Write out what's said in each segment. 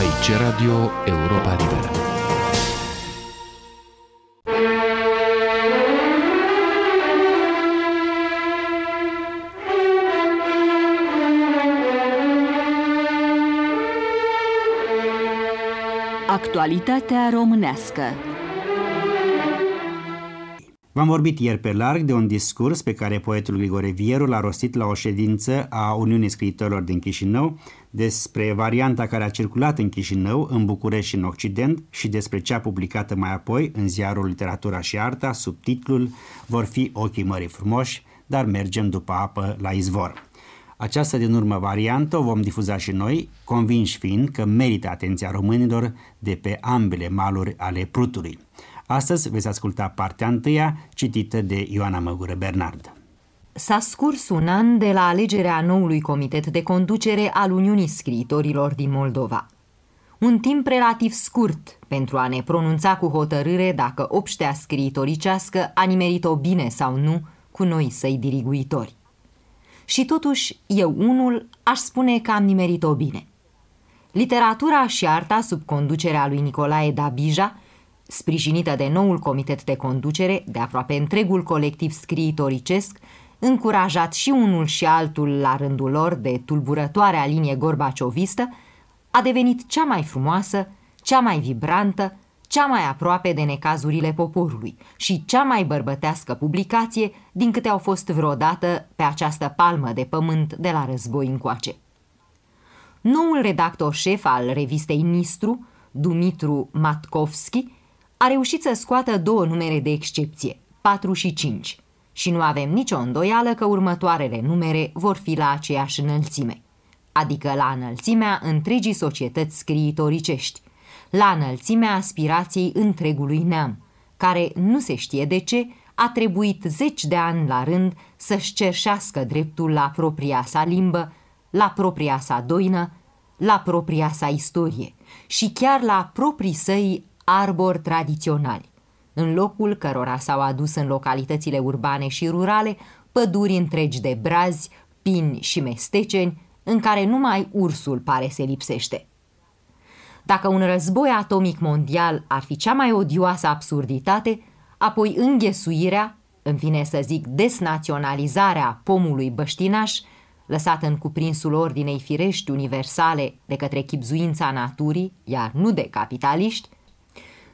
Aici Radio Europa Liberă. Actualitatea românească V-am vorbit ieri pe larg de un discurs pe care poetul Grigore Vieru l-a rostit la o ședință a Uniunii Scriitorilor din Chișinău despre varianta care a circulat în Chișinău, în București și în Occident și despre cea publicată mai apoi în ziarul Literatura și Arta sub titlul Vor fi ochii mării frumoși, dar mergem după apă la izvor. Această din urmă variantă o vom difuza și noi, convinși fiind că merită atenția românilor de pe ambele maluri ale Prutului. Astăzi veți asculta partea întâia, citită de Ioana Măgură Bernard. S-a scurs un an de la alegerea noului comitet de conducere al Uniunii Scriitorilor din Moldova. Un timp relativ scurt pentru a ne pronunța cu hotărâre dacă obștea scriitoricească a nimerit-o bine sau nu cu noi săi diriguitori. Și totuși, eu unul aș spune că am nimerit-o bine. Literatura și arta sub conducerea lui Nicolae Dabija sprijinită de noul comitet de conducere, de aproape întregul colectiv scriitoricesc, încurajat și unul și altul la rândul lor de tulburătoarea linie gorbaciovistă, a devenit cea mai frumoasă, cea mai vibrantă, cea mai aproape de necazurile poporului și cea mai bărbătească publicație din câte au fost vreodată pe această palmă de pământ de la război încoace. Noul redactor șef al revistei Nistru, Dumitru Matkovski, a reușit să scoată două numere de excepție, 4 și 5, și nu avem nicio îndoială că următoarele numere vor fi la aceeași înălțime, adică la înălțimea întregii societăți scriitoricești, la înălțimea aspirației întregului neam, care, nu se știe de ce, a trebuit zeci de ani la rând să-și cerșească dreptul la propria sa limbă, la propria sa doină, la propria sa istorie și chiar la proprii săi arbori tradiționali, în locul cărora s-au adus în localitățile urbane și rurale păduri întregi de brazi, pini și mesteceni, în care numai ursul pare se lipsește. Dacă un război atomic mondial ar fi cea mai odioasă absurditate, apoi înghesuirea, în fine să zic desnaționalizarea pomului băștinaș, lăsat în cuprinsul ordinei firești universale de către chipzuința naturii, iar nu de capitaliști,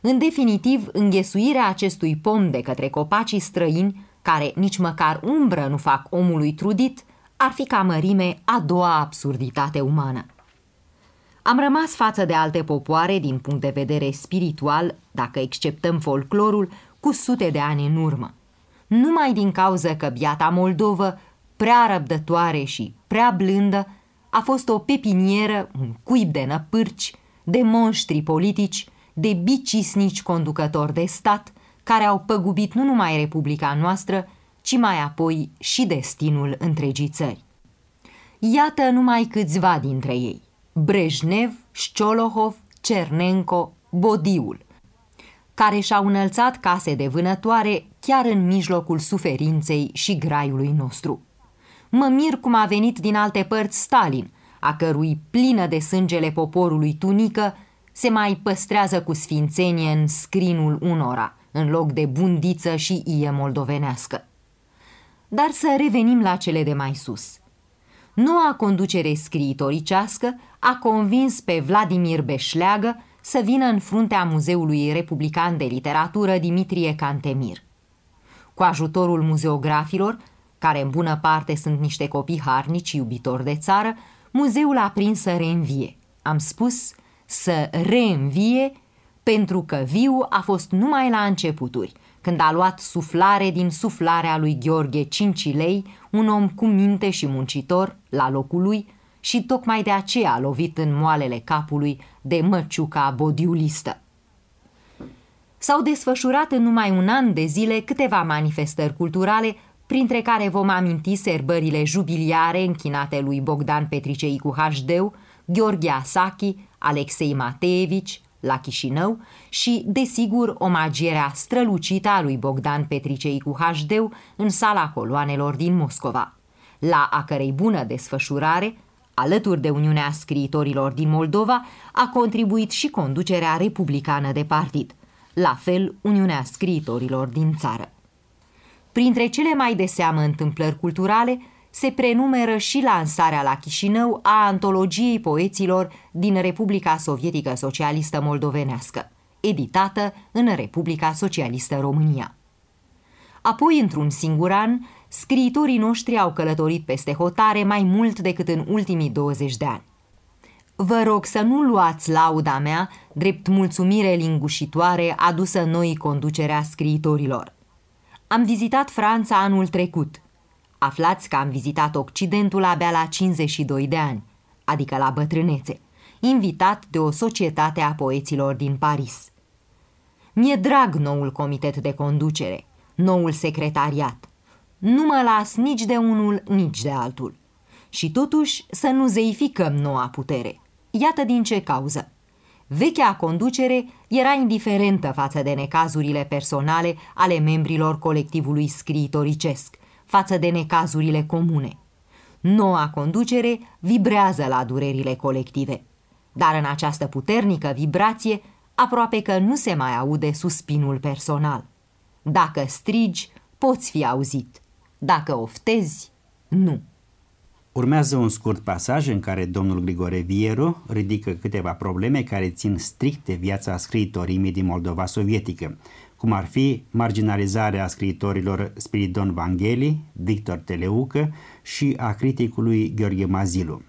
în definitiv, înghesuirea acestui pom de către copacii străini, care nici măcar umbră nu fac omului trudit, ar fi ca mărime a doua absurditate umană. Am rămas față de alte popoare din punct de vedere spiritual, dacă exceptăm folclorul, cu sute de ani în urmă. Numai din cauza că biata Moldovă, prea răbdătoare și prea blândă, a fost o pepinieră, un cuib de năpârci, de monștri politici, de bicisnici conducători de stat care au păgubit nu numai Republica noastră, ci mai apoi și destinul întregii țări. Iată numai câțiva dintre ei. Brejnev, Șciolohov, Cernenco, Bodiul, care și-au înălțat case de vânătoare chiar în mijlocul suferinței și graiului nostru. Mă mir cum a venit din alte părți Stalin, a cărui plină de sângele poporului tunică se mai păstrează cu sfințenie în scrinul unora, în loc de bundiță și ie moldovenească. Dar să revenim la cele de mai sus. Noua conducere scriitoricească a convins pe Vladimir Beșleagă să vină în fruntea Muzeului Republican de Literatură Dimitrie Cantemir. Cu ajutorul muzeografilor, care în bună parte sunt niște copii harnici iubitori de țară, muzeul a prins să reînvie. Am spus să reînvie pentru că viu a fost numai la începuturi, când a luat suflare din suflarea lui Gheorghe Cincilei, un om cu minte și muncitor, la locul lui, și tocmai de aceea a lovit în moalele capului de măciuca bodiulistă. S-au desfășurat în numai un an de zile câteva manifestări culturale, printre care vom aminti serbările jubiliare închinate lui Bogdan Petricei cu HD, Gheorghe Asachi, Alexei Mateevici, la Chișinău și, desigur, omagierea strălucită a lui Bogdan Petricei cu hd în sala coloanelor din Moscova, la a cărei bună desfășurare, Alături de Uniunea Scriitorilor din Moldova a contribuit și conducerea republicană de partid, la fel Uniunea Scriitorilor din țară. Printre cele mai de seamă întâmplări culturale se prenumeră și lansarea la Chișinău a antologiei poeților din Republica Sovietică Socialistă Moldovenească, editată în Republica Socialistă România. Apoi, într-un singur an, scriitorii noștri au călătorit peste hotare mai mult decât în ultimii 20 de ani. Vă rog să nu luați lauda mea drept mulțumire lingușitoare adusă noi conducerea scriitorilor. Am vizitat Franța anul trecut. Aflați că am vizitat Occidentul abia la 52 de ani, adică la bătrânețe, invitat de o societate a poeților din Paris. Mi-e drag noul comitet de conducere, noul secretariat. Nu mă las nici de unul, nici de altul. Și totuși să nu zeificăm noua putere. Iată din ce cauză. Vechea conducere era indiferentă față de necazurile personale ale membrilor colectivului scriitoricesc, față de necazurile comune. Noua conducere vibrează la durerile colective, dar în această puternică vibrație aproape că nu se mai aude suspinul personal. Dacă strigi, poți fi auzit. Dacă oftezi, nu. Urmează un scurt pasaj în care domnul Grigore Vieru ridică câteva probleme care țin strict de viața scriitorimii din Moldova sovietică, cum ar fi marginalizarea scriitorilor Spiridon Vangheli, Victor Teleucă și a criticului Gheorghe Mazilu.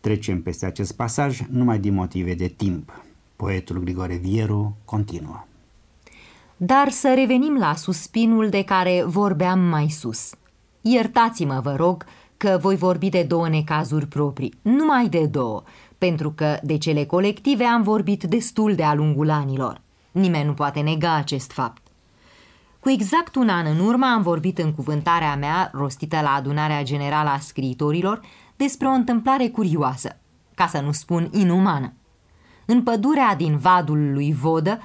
Trecem peste acest pasaj numai din motive de timp. Poetul Grigore Vieru continuă. Dar să revenim la suspinul de care vorbeam mai sus. Iertați-mă, vă rog, că voi vorbi de două necazuri proprii, numai de două, pentru că de cele colective am vorbit destul de-a lungul anilor. Nimeni nu poate nega acest fapt. Cu exact un an în urmă am vorbit în cuvântarea mea, rostită la adunarea generală a scriitorilor, despre o întâmplare curioasă, ca să nu spun inumană. În pădurea din vadul lui Vodă,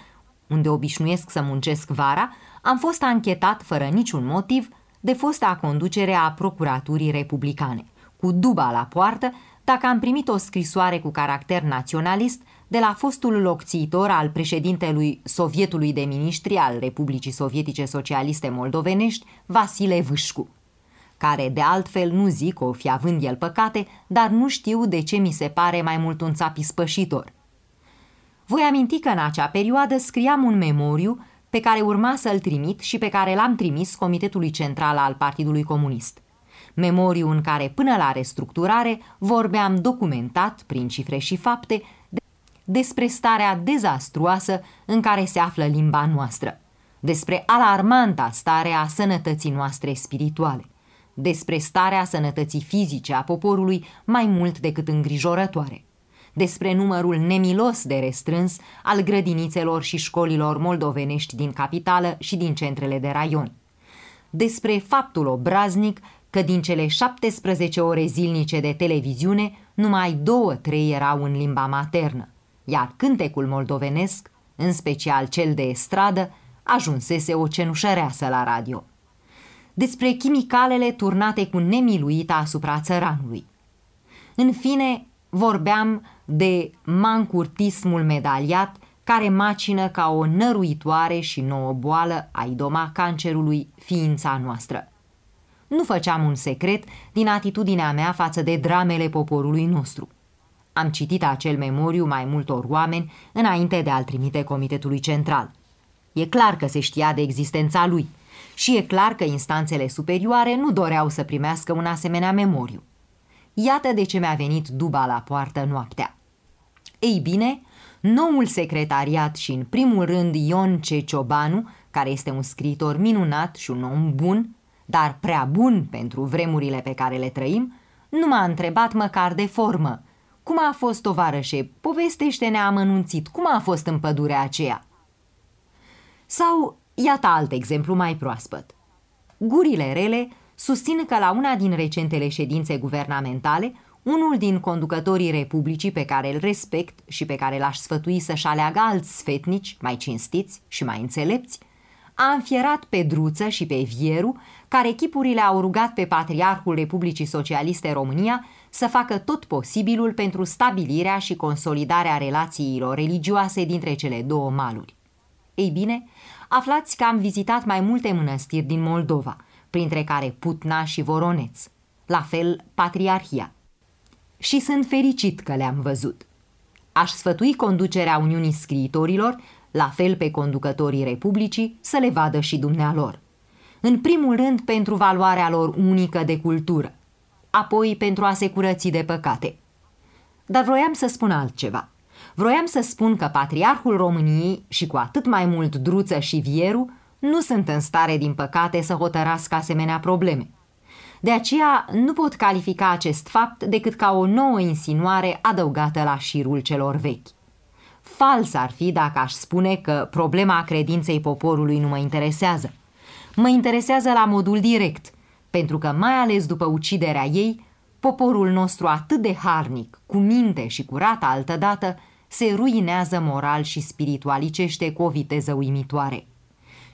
unde obișnuiesc să muncesc vara, am fost anchetat fără niciun motiv de fosta conducere a Procuraturii Republicane, cu duba la poartă, dacă am primit o scrisoare cu caracter naționalist de la fostul locțiitor al președintelui Sovietului de Ministri al Republicii Sovietice Socialiste Moldovenești, Vasile Vâșcu, care de altfel nu zic o fi având el păcate, dar nu știu de ce mi se pare mai mult un țap ispășitor. Voi aminti că în acea perioadă scriam un memoriu pe care urma să-l trimit și pe care l-am trimis Comitetului Central al Partidului Comunist. Memoriu în care, până la restructurare, vorbeam documentat, prin cifre și fapte, despre starea dezastruoasă în care se află limba noastră, despre alarmanta stare a sănătății noastre spirituale, despre starea sănătății fizice a poporului mai mult decât îngrijorătoare despre numărul nemilos de restrâns al grădinițelor și școlilor moldovenești din capitală și din centrele de raion, despre faptul obraznic că din cele 17 ore zilnice de televiziune, numai două-trei erau în limba maternă, iar cântecul moldovenesc, în special cel de estradă, ajunsese o cenușăreasă la radio. Despre chimicalele turnate cu nemiluită asupra țăranului. În fine, vorbeam de mancurtismul medaliat care macină ca o năruitoare și nouă boală a idoma cancerului ființa noastră. Nu făceam un secret din atitudinea mea față de dramele poporului nostru. Am citit acel memoriu mai multor oameni înainte de a-l trimite Comitetului Central. E clar că se știa de existența lui și e clar că instanțele superioare nu doreau să primească un asemenea memoriu. Iată de ce mi-a venit duba la poartă noaptea. Ei bine, noul secretariat și în primul rând Ion C. Ciobanu, care este un scriitor minunat și un om bun, dar prea bun pentru vremurile pe care le trăim, nu m-a întrebat măcar de formă. Cum a fost, tovarășe? Povestește-ne amănunțit. Cum a fost în pădurea aceea? Sau, iată alt exemplu mai proaspăt. Gurile rele susțin că la una din recentele ședințe guvernamentale, unul din conducătorii Republicii pe care îl respect și pe care l-aș sfătui să-și aleagă alți sfetnici, mai cinstiți și mai înțelepți, a înfierat pe Druță și pe Vieru, care echipurile au rugat pe Patriarhul Republicii Socialiste România să facă tot posibilul pentru stabilirea și consolidarea relațiilor religioase dintre cele două maluri. Ei bine, aflați că am vizitat mai multe mănăstiri din Moldova, printre care Putna și Voroneț, la fel Patriarhia. Și sunt fericit că le-am văzut. Aș sfătui conducerea Uniunii Scriitorilor, la fel pe conducătorii Republicii, să le vadă și dumnealor. În primul rând pentru valoarea lor unică de cultură, apoi pentru a se curăți de păcate. Dar vroiam să spun altceva. Vroiam să spun că Patriarhul României și cu atât mai mult Druță și Vieru nu sunt în stare, din păcate, să hotărască asemenea probleme. De aceea nu pot califica acest fapt decât ca o nouă insinuare adăugată la șirul celor vechi. Fals ar fi dacă aș spune că problema credinței poporului nu mă interesează. Mă interesează la modul direct, pentru că mai ales după uciderea ei, poporul nostru atât de harnic, cu minte și curată altădată, se ruinează moral și spiritualicește cu o viteză uimitoare.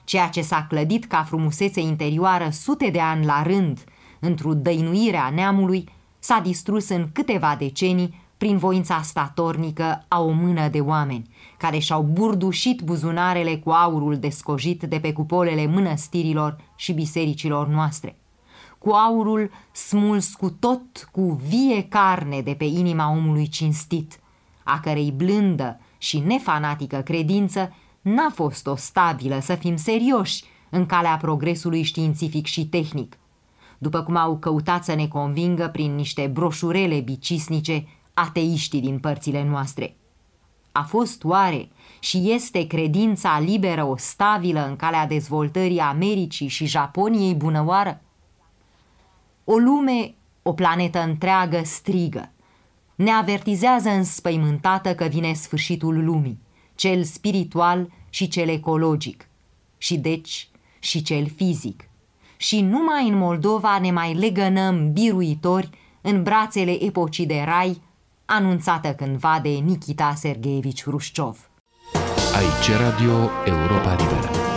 Ceea ce s-a clădit ca frumusețe interioară sute de ani la rând, într-o dăinuire a neamului, s-a distrus în câteva decenii prin voința statornică a o mână de oameni, care și-au burdușit buzunarele cu aurul descojit de pe cupolele mănăstirilor și bisericilor noastre. Cu aurul smuls cu tot cu vie carne de pe inima omului cinstit, a cărei blândă și nefanatică credință n-a fost o stabilă, să fim serioși, în calea progresului științific și tehnic, după cum au căutat să ne convingă prin niște broșurele bicisnice ateiștii din părțile noastre. A fost oare și este credința liberă o stabilă în calea dezvoltării Americii și Japoniei bunăoară? O lume, o planetă întreagă strigă. Ne avertizează înspăimântată că vine sfârșitul lumii, cel spiritual și cel ecologic, și deci și cel fizic. Și numai în Moldova ne mai legănăm biruitori în brațele epocii de rai anunțată cândva de Nikita Sergeevici Hrușciov. Aici Radio Europa Liberă.